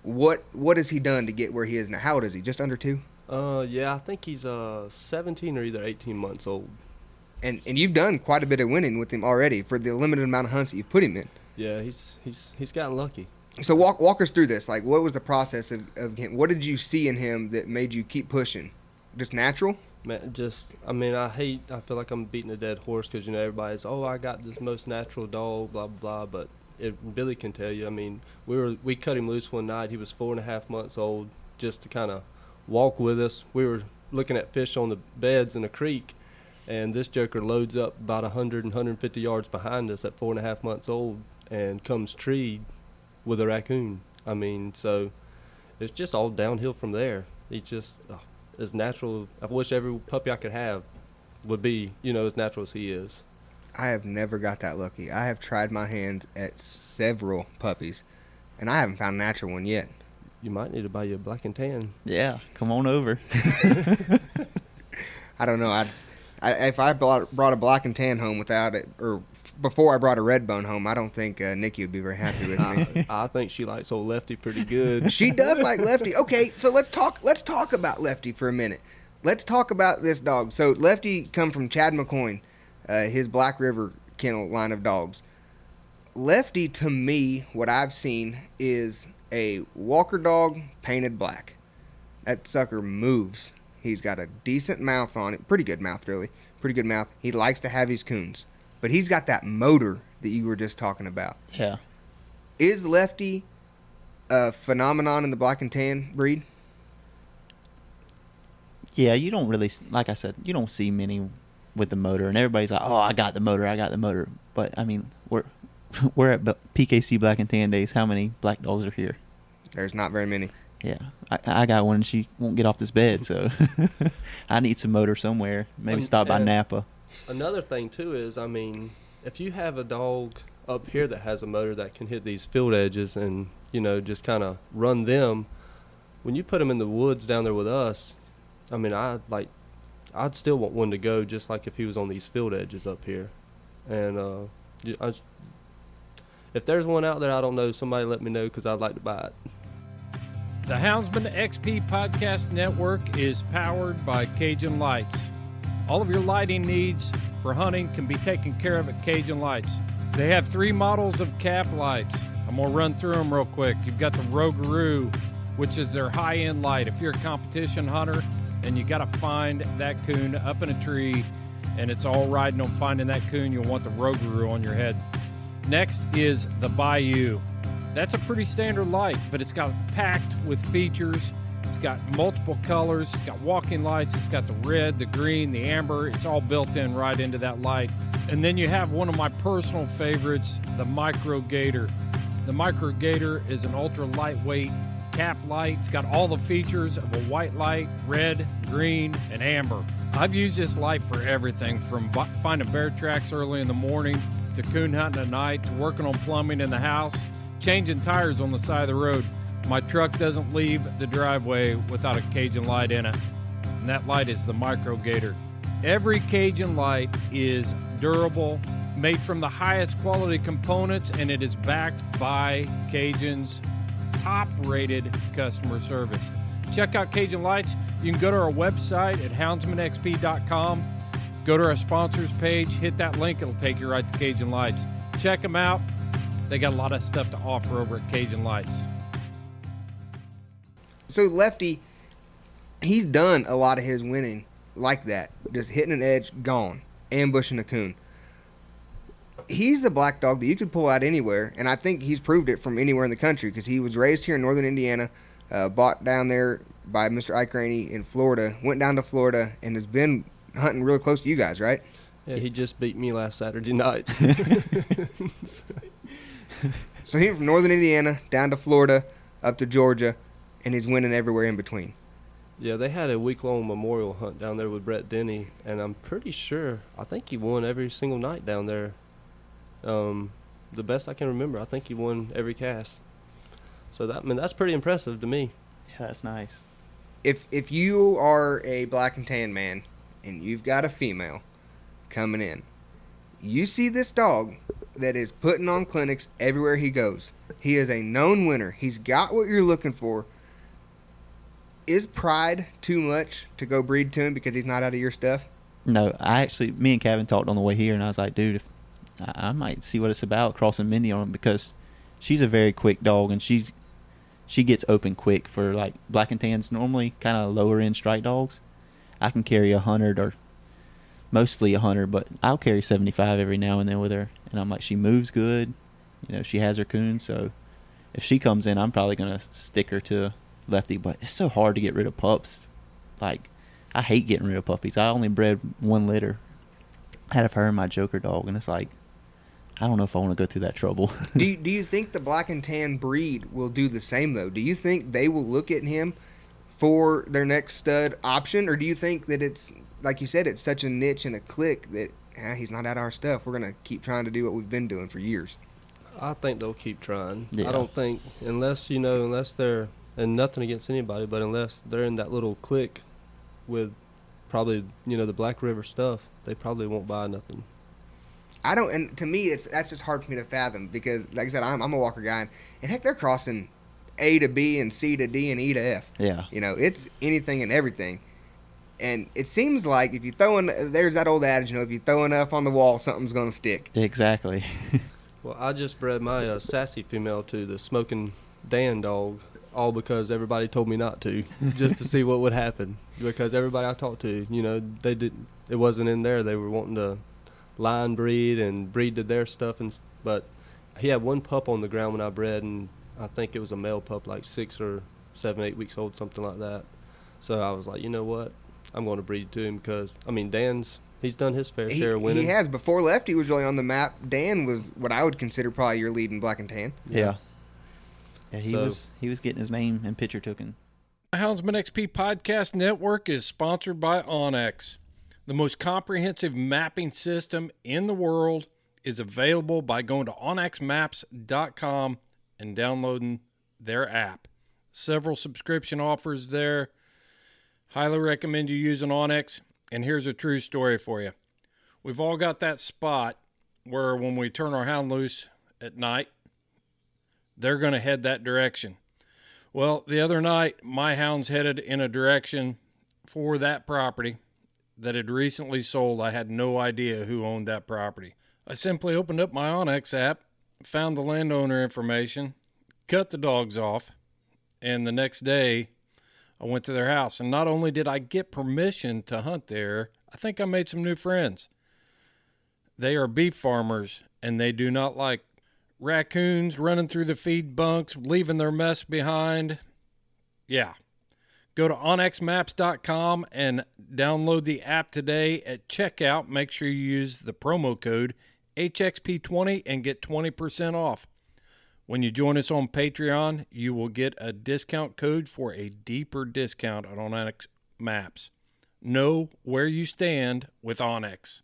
What what has he done to get where he is now? How old is he? Just under two. Uh, yeah, I think he's uh 17 or either 18 months old. And and you've done quite a bit of winning with him already for the limited amount of hunts that you've put him in. Yeah, he's he's he's gotten lucky. So walk walk us through this. Like, what was the process of, of him? What did you see in him that made you keep pushing? Just natural? Man, just I mean, I hate. I feel like I'm beating a dead horse because you know everybody's oh I got this most natural dog, blah blah blah. But it Billy can tell you. I mean, we were we cut him loose one night. He was four and a half months old, just to kind of walk with us. We were looking at fish on the beds in a creek, and this joker loads up about 100 and 150 yards behind us at four and a half months old, and comes treed with a raccoon. I mean, so it's just all downhill from there. He's just oh, as natural. I wish every puppy I could have would be, you know, as natural as he is. I have never got that lucky. I have tried my hands at several puppies, and I haven't found a natural one yet. You might need to buy you a black and tan. yeah, come on over. I don't know. I, I if I brought, brought a black and tan home without it, or before I brought a red bone home, I don't think uh, Nikki would be very happy with me. I, I think she likes old Lefty pretty good. she does like Lefty. Okay, so let's talk. Let's talk about Lefty for a minute. Let's talk about this dog. So Lefty come from Chad McCoyne, uh, his Black River kennel line of dogs. Lefty, to me, what I've seen is a Walker dog painted black. That sucker moves. He's got a decent mouth on it, pretty good mouth, really, pretty good mouth. He likes to have his coons, but he's got that motor that you were just talking about. Yeah. Is Lefty a phenomenon in the black and tan breed? Yeah, you don't really, like I said, you don't see many with the motor, and everybody's like, "Oh, I got the motor, I got the motor." But I mean, we're we're at B- PKC Black and Tan Days. How many black dogs are here? There's not very many. Yeah, I, I got one, and she won't get off this bed, so I need some motor somewhere. Maybe stop by and- Napa. Another thing too is, I mean, if you have a dog up here that has a motor that can hit these field edges and you know just kind of run them, when you put them in the woods down there with us, I mean, I like, I'd still want one to go just like if he was on these field edges up here, and uh, I, if there's one out there, I don't know. Somebody let me know because I'd like to buy it. The Houndsman XP Podcast Network is powered by Cajun Lights. All of your lighting needs for hunting can be taken care of at Cajun Lights. They have three models of cap lights. I'm going to run through them real quick. You've got the Rougarou, which is their high end light. If you're a competition hunter and you got to find that coon up in a tree and it's all riding on finding that coon, you'll want the Rougarou on your head. Next is the Bayou. That's a pretty standard light, but it's got packed with features. It's got multiple colors. It's got walking lights. It's got the red, the green, the amber. It's all built in right into that light. And then you have one of my personal favorites, the Micro Gator. The Micro Gator is an ultra lightweight cap light. It's got all the features of a white light, red, green, and amber. I've used this light for everything from finding bear tracks early in the morning to coon hunting at night to working on plumbing in the house, changing tires on the side of the road. My truck doesn't leave the driveway without a Cajun light in it, and that light is the Micro Gator. Every Cajun light is durable, made from the highest quality components, and it is backed by Cajun's top rated customer service. Check out Cajun Lights. You can go to our website at houndsmanxp.com. Go to our sponsors page, hit that link, it'll take you right to Cajun Lights. Check them out. They got a lot of stuff to offer over at Cajun Lights. So Lefty, he's done a lot of his winning like that, just hitting an edge, gone, ambushing a coon. He's the black dog that you could pull out anywhere, and I think he's proved it from anywhere in the country because he was raised here in northern Indiana, uh, bought down there by Mr. Ike Rainey in Florida, went down to Florida, and has been hunting real close to you guys, right? Yeah, he just beat me last Saturday night. So he went from northern Indiana down to Florida, up to Georgia, and he's winning everywhere in between. Yeah, they had a week long memorial hunt down there with Brett Denny, and I'm pretty sure I think he won every single night down there. Um, the best I can remember, I think he won every cast. So that I mean that's pretty impressive to me. Yeah, that's nice. if if you are a black and tan man and you've got a female coming in, you see this dog that is putting on clinics everywhere he goes. He is a known winner. He's got what you're looking for. Is pride too much to go breed to him because he's not out of your stuff? No, I actually, me and Cavin talked on the way here, and I was like, dude, if, I, I might see what it's about crossing Mindy on him because she's a very quick dog, and she she gets open quick for like black and tans. Normally, kind of lower end strike dogs. I can carry a hundred or mostly a hundred, but I'll carry seventy five every now and then with her, and I'm like, she moves good. You know, she has her coon, so if she comes in, I'm probably gonna stick her to lefty. But it's so hard to get rid of pups. Like, I hate getting rid of puppies. I only bred one litter out of her and my Joker dog, and it's like, I don't know if I want to go through that trouble. do you, do you think the black and tan breed will do the same though? Do you think they will look at him for their next stud option, or do you think that it's like you said, it's such a niche and a click that ah, he's not at our stuff? We're gonna keep trying to do what we've been doing for years. I think they'll keep trying. Yeah. I don't think unless you know unless they're and nothing against anybody, but unless they're in that little clique with probably you know the Black River stuff, they probably won't buy nothing. I don't, and to me, it's that's just hard for me to fathom because, like I said, I'm, I'm a Walker guy, and heck, they're crossing A to B and C to D and E to F. yeah. You know, it's anything and everything. And it seems like if you throw in, there's that old adage, you know, if you throw enough on the wall, something's gonna stick. Exactly. Well, I just bred my uh, sassy female to the smoking Dan dog, all because everybody told me not to, just to see what would happen. Because everybody I talked to, you know, they did it wasn't in there. They were wanting to line breed and breed to their stuff, and but he had one pup on the ground when I bred, and I think it was a male pup, like six or seven, eight weeks old, something like that. So I was like, you know what, I'm going to breed to him because I mean Dan's he's done his fair He, share of winning. he has before Lefty was really on the map. Dan was what I would consider probably your leading black and tan. yeah. Yeah, he So- was he was getting his name and picture taken. The Houndsman XP Podcast Network is sponsored by onX. The most comprehensive mapping system in the world is available by going to onxmaps.com and downloading their app. Several subscription offers there. Highly recommend you using onX. And here's a true story for you. We've all got that spot where when we turn our hound loose at night, they're going to head that direction. Well, the other night, my hounds headed in a direction for that property that had recently sold. I had no idea who owned that property. I simply opened up my onX app, found the landowner information, cut the dogs off, and the next day I went to their house. And not only did I get permission to hunt there, I think I made some new friends. They are beef farmers and they do not like raccoons running through the feed bunks, leaving their mess behind. Yeah. Go to onxmaps.com and download the app today. At checkout, make sure you use the promo code HXP20 and get 20% off. When you join us on Patreon, you will get a discount code for a deeper discount on onX Maps. Know where you stand with onX.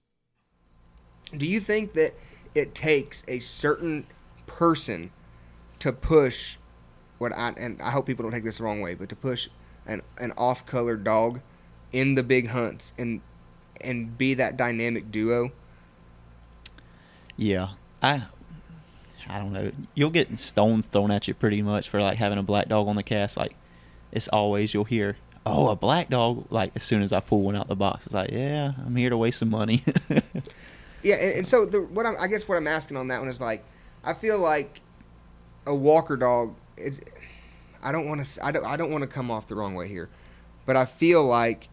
Do you think that it takes a certain person to push what I and I hope people don't take this the wrong way, but to push an an off color dog in the big hunts and and be that dynamic duo? Yeah, I I don't know. You'll get stones thrown at you pretty much for like having a black dog on the cast. Like it's always you'll hear, "Oh, a black dog!" Like as soon as I pull one out the box, it's like, "Yeah, I'm here to waste some money." Yeah, and, and so the, what I'm, I guess what I'm asking on that one is like, I feel like a Walker dog. It, I don't want to. I don't. I don't want to come off the wrong way here, but I feel like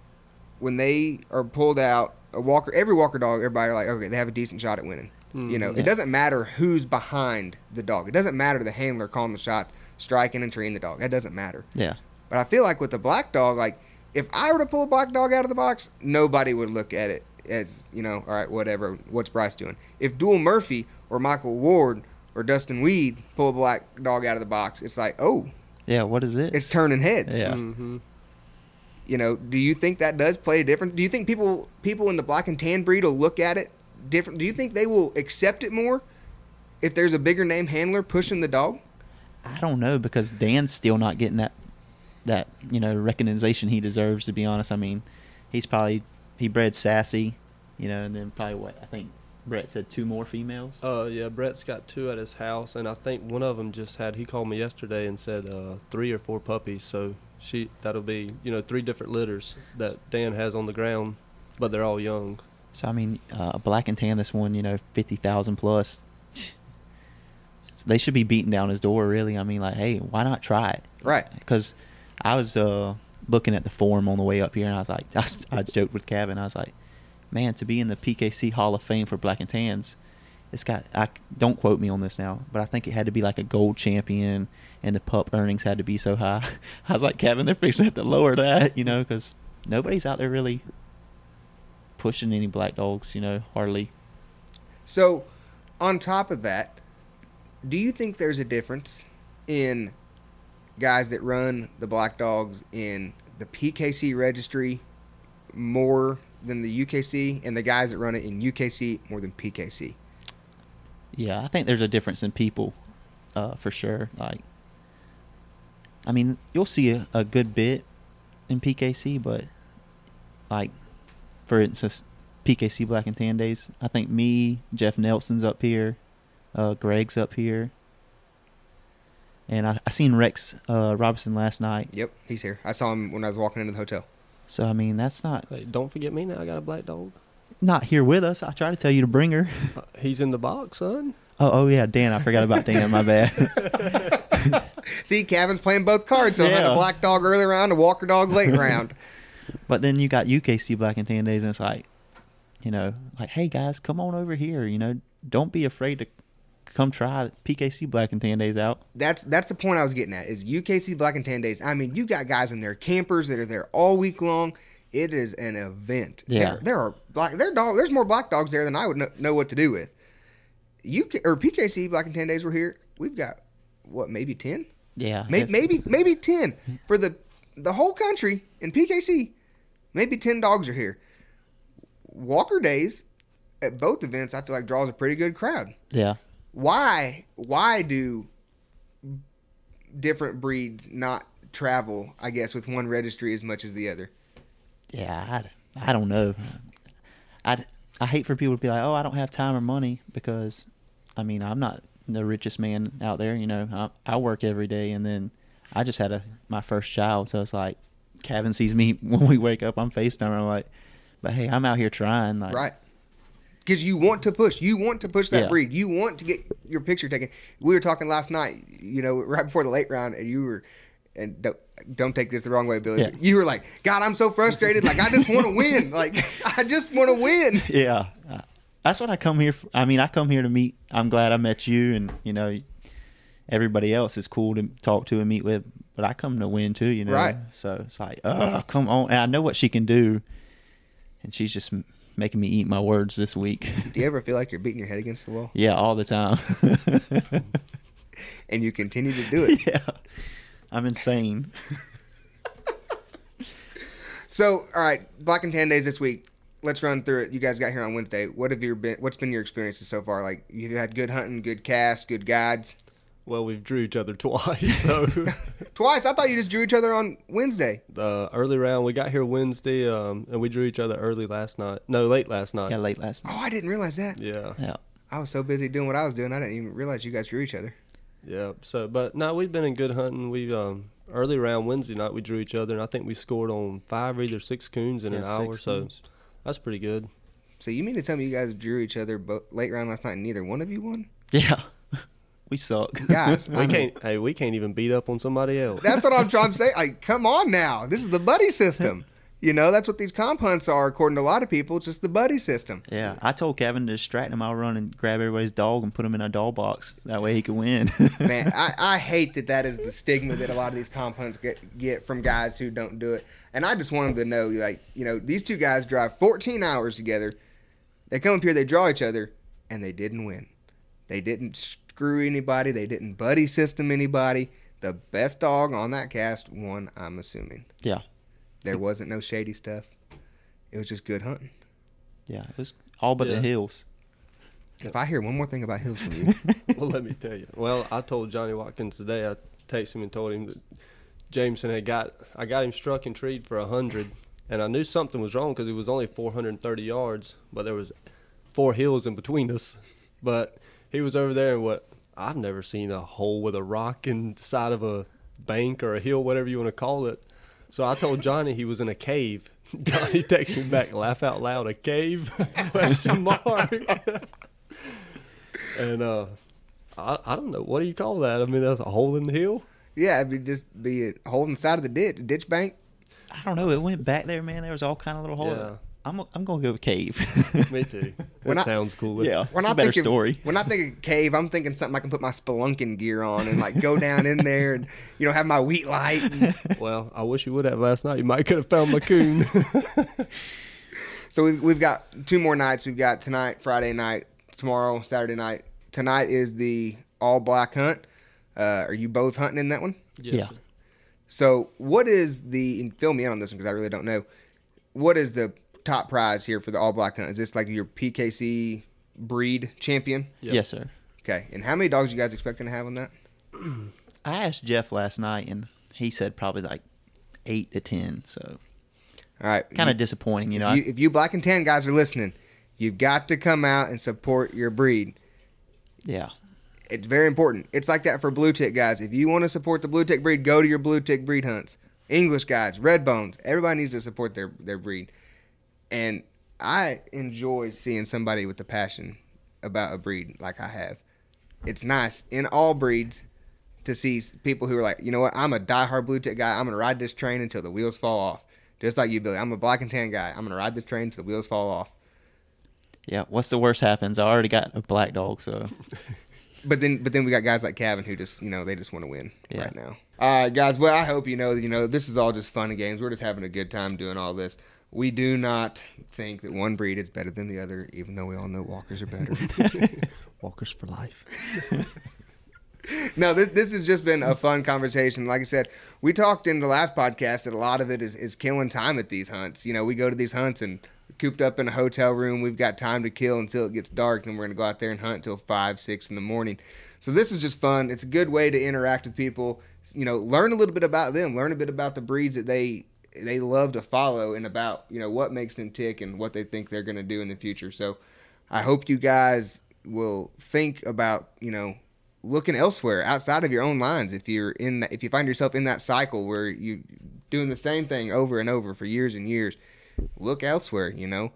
when they are pulled out, a Walker, every Walker dog, everybody are like, okay, they have a decent shot at winning. You know, mm, Yeah. it doesn't matter who's behind the dog. It doesn't matter the handler calling the shots, striking and treeing the dog. That doesn't matter. yeah, But I feel like with the black dog, like if I were to pull a black dog out of the box, nobody would look at it as you know, all right, whatever. What's Bryce doing? If Dual Murphy or Michael Ward or Dustin Weed pull a black dog out of the box, it's like, oh, yeah. What is it? it's turning heads. Yeah. hmm You know, do you think that does play a difference? Do you think people people in the black and tan breed will look at it different? Do you think they will accept it more if there's a bigger name handler pushing the dog? I don't know because Dan's still not getting that that you know recognition he deserves. To be honest, I mean, he's probably he bred sassy, you know, and then probably what I think Brett said two more females. Uh, yeah, Brett's got two at his house, and I think one of them just had. He called me yesterday and said uh, three or four puppies. So she that'll be you know three different litters that Dan has on the ground, but they're all young. So I mean, uh, black and tan. This one, you know, fifty thousand plus. They should be beating down his door. Really, I mean, like, hey, why not try it? Right. Because I was uh, looking at the forum on the way up here, and I was like, I, I joked with Cavin. I was like, man, to be in the PKC Hall of Fame for black and tans, it's got. I don't quote me on this now, but I think it had to be like a gold champion, and the pup earnings had to be so high. I was like, Cavin, they're fixing to to lower that, you know, because nobody's out there really pushing any black dogs, you know, hardly. So, on top of that, do you think there's a difference in guys that run the black dogs in the PKC registry more than the UKC and the guys that run it in UKC more than PKC? Yeah, I think there's a difference in people, uh, for sure. Like, I mean, you'll see a, a good bit in PKC, but like, for instance, PKC Black and Tan Days. I think me, Jeff Nelson's up here, uh, Greg's up here, and I, I seen Rex uh, Robinson last night. Yep, he's here. I saw him when I was walking into the hotel. So I mean, that's not Hey, don't forget me now. I got a black dog. not here with us. I try to tell you to bring her. Uh, he's in the box, son. Oh, oh yeah, Dan. I forgot about Dan. My bad. See, Cavin's playing both cards. So I had a black dog early round, a Walker dog late round. But then you got UKC Black and Tan Days, and it's like, you know, like, hey guys, come on over here. You know, don't be afraid to come try PKC Black and Tan Days out. That's that's the point I was getting at. Is UKC Black and Tan Days? I mean, you got guys in there, campers that are there all week long. It is an event. Yeah. there, there are black. There dog. There's more black dogs there than I would know, know what to do with. You or PKC Black and Tan Days were here. We've got what maybe ten, Yeah, maybe maybe maybe ten for the the whole country in PKC. Maybe ten dogs are here. Walker Days at both events, I feel like draws a pretty good crowd yeah. Why why do different breeds not travel i guess with one registry as much as the other Yeah, I, I don't know. I I hate for people to be like, oh, I don't have time or money because, I mean, I'm not the richest man out there. You know, I, I work every day, and then I just had a my first child, so it's like, Kevin sees me when we wake up. I'm Facetime. I'm like, but hey, I'm out here trying. Like, right because you want to push you want to push that Yeah. breed you want to get your picture taken we were talking last night you know right before the late round and you were and don't, don't take this the wrong way billy Yeah. you were like god i'm so frustrated like i just want to win like i just want to win Yeah, that's what I come here. For. I mean, I come here to meet. I'm glad I met you, and you know, everybody else is cool to talk to and meet with. But I come to win too, you know. Right. So it's like, oh, come on! And I know what she can do, and she's just making me eat my words this week. do you ever feel like you're beating your head against the wall yeah, all the time. and you continue to do it yeah, I'm insane. So, all right, Black and Tan Days this week. Let's run through it. You guys got here on Wednesday. What have you been? What's been your experiences so far? Like you've had good hunting, good cast, good guides. Well, we've drew each other twice. So Twice. I thought you just drew each other on Wednesday. the early round, we got here Wednesday, um, and we drew each other early last night. No, late last night. Yeah, late last night. Oh, I didn't realize that. Yeah. Yeah. I was so busy doing what I was doing, I didn't even realize you guys drew each other. Yeah. So, but no, we've been in good hunting. We um early round Wednesday night we drew each other, and I think we scored on five or either six coons in an Yeah, hour. six So that's pretty good. So you mean to tell me you guys drew each other bo- late round last night and neither one of you won? Yeah. We suck. Guys, We I'm- can't. Hey, we can't even beat up on somebody else. That's what I'm trying to say. Like, come on now. This is the buddy system. You know, that's what these comp hunts are, according to a lot of people. It's just the buddy system. Yeah, I told Cavin to distract him. I'll run and grab everybody's dog and put him in a dog box. That way he can win. Man, I, I hate that that is the stigma that a lot of these comp hunts get, get from guys who don't do it. And I just want them to know, like, you know, these two guys drive 14 hours together. They come up here, they draw each other, and they didn't win. They didn't screw anybody. They didn't buddy system anybody. The best dog on that cast won, I'm assuming. yeah, There wasn't no shady stuff. It was just good hunting. yeah, it was all but Yeah. the hills. If I hear one more thing about hills from you, well, let me tell you. Well, I told Johnny Watkins today. I texted him and told him that Jameson had got. I got him struck and treed for a hundred, and I knew something was wrong because it was only 430 yards, but there was four hills in between us. But he was over there, and what I've never seen a hole with a rock inside of a bank or a hill, whatever you want to call it. So I told Johnny he was in a cave. Johnny texted me back, laugh out loud, a cave? Question mark. and uh, I, I don't know what do you call that. I mean, that's a hole in the hill. yeah, it'd be just be a hole inside of the ditch, ditch bank. I don't know. It went back there, man. There was all kind of little holes. Yeah. I'm I'm gonna go with cave. Me too. That When I- sounds cool. yeah, When it's I a better think of, story. When I think of cave, I'm thinking something I can put my spelunking gear on and like go down in there and you know have my wheat light. And, Well, I wish you would have last night. You might could have found my coon. so we've, we've got two more nights. We've got tonight, Friday night, tomorrow, Saturday night. Tonight is the all black hunt. Uh, are you both hunting in that one? Yeah. So, what is the and fill me in on this one because I really don't know. What is the top prize here for the all black hunt? Is this like your PKC breed champion? Yep. Yes, sir. Okay, and how many dogs you guys expecting to have on that? I asked Jeff last night, and he said probably like eight to ten. So All right, kind of disappointing, you know. if you, if you black and tan guys are listening, you've got to come out and support your breed. yeah, It's very important. It's like that for blue tick guys. If you want to support the blue tick breed, go to your blue tick breed hunts. English guys, red bones, everybody needs to support their their breed. And I enjoy seeing somebody with a passion about a breed like I have. It's nice in all breeds to see people who are like, you know what, I'm a diehard blue tick guy. I'm gonna ride this train until the wheels fall off. Just like you, Billy. I'm a black and tan guy. I'm gonna ride this train until the wheels fall off. yeah. What's the worst happens? I already got a black dog, so But then, but then we got guys like Cavin who just, you know, they just want to win Yeah. right now. All right, guys. Well, I hope you know you know this is all just fun and games. We're just having a good time doing all this. We do not think that one breed is better than the other, even though we all know walkers are better. Walkers for life. no, this this has just been a fun conversation. Like I said, we talked in the last podcast that a lot of it is, is killing time at these hunts. You know, we go to these hunts and cooped up in a hotel room. We've got time to kill until it gets dark, and we're gonna go out there and hunt until five, six in the morning. So this is just fun. It's a good way to interact with people. You know, learn a little bit about them, learn a bit about the breeds that they they love to follow, and about you know what makes them tick and what they think they're gonna do in the future. So I hope you guys will think about you know looking elsewhere outside of your own lines. If you're in if you find yourself in that cycle where you're doing the same thing over and over for years and years look elsewhere you know.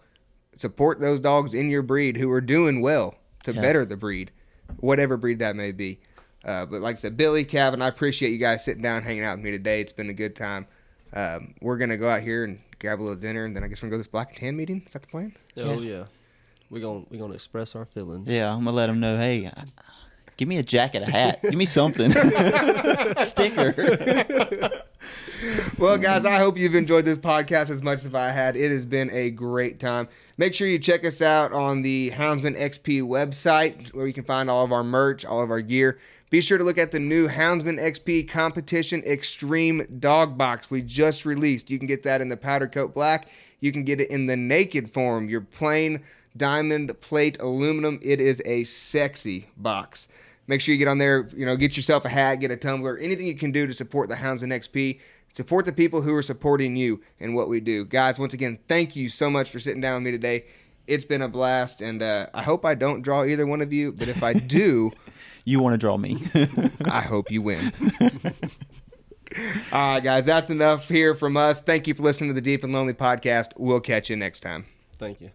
Support those dogs in your breed who are doing well to Yeah. better the breed whatever breed that may be. Uh, but like i said billy Cavin, i appreciate you guys sitting down hanging out with me today. It's been a good time um, we're gonna go out here and grab a little dinner and then i guess we're gonna go to this black and tan meeting is that the plan Oh yeah. We're gonna we're gonna express our feelings. yeah, I'm gonna let them know. Hey, I- give me a jacket, a hat, give me something, sticker. Well, guys, I hope you've enjoyed this podcast as much as I had. It has been a great time. Make sure you check us out on the Houndsman XP website where you can find all of our merch, all of our gear. Be sure to look at the new Houndsman XP Competition Extreme Dog Box we just released. You can get that in the powder coat black. You can get it in the naked form, your plain diamond plate aluminum. It is a sexy box. Make sure you get on there, you know, get yourself a hat, get a tumbler, anything you can do to support the Houndsman XP. Support the people who are supporting you and what we do. Guys, once again, thank you so much for sitting down with me today. It's been a blast, and uh, I hope I don't draw either one of you, but if I do, You want to draw me? I hope you win. All right, guys, that's enough here from us. Thank you for listening to the Deep and Lonely podcast. We'll catch you next time. Thank you.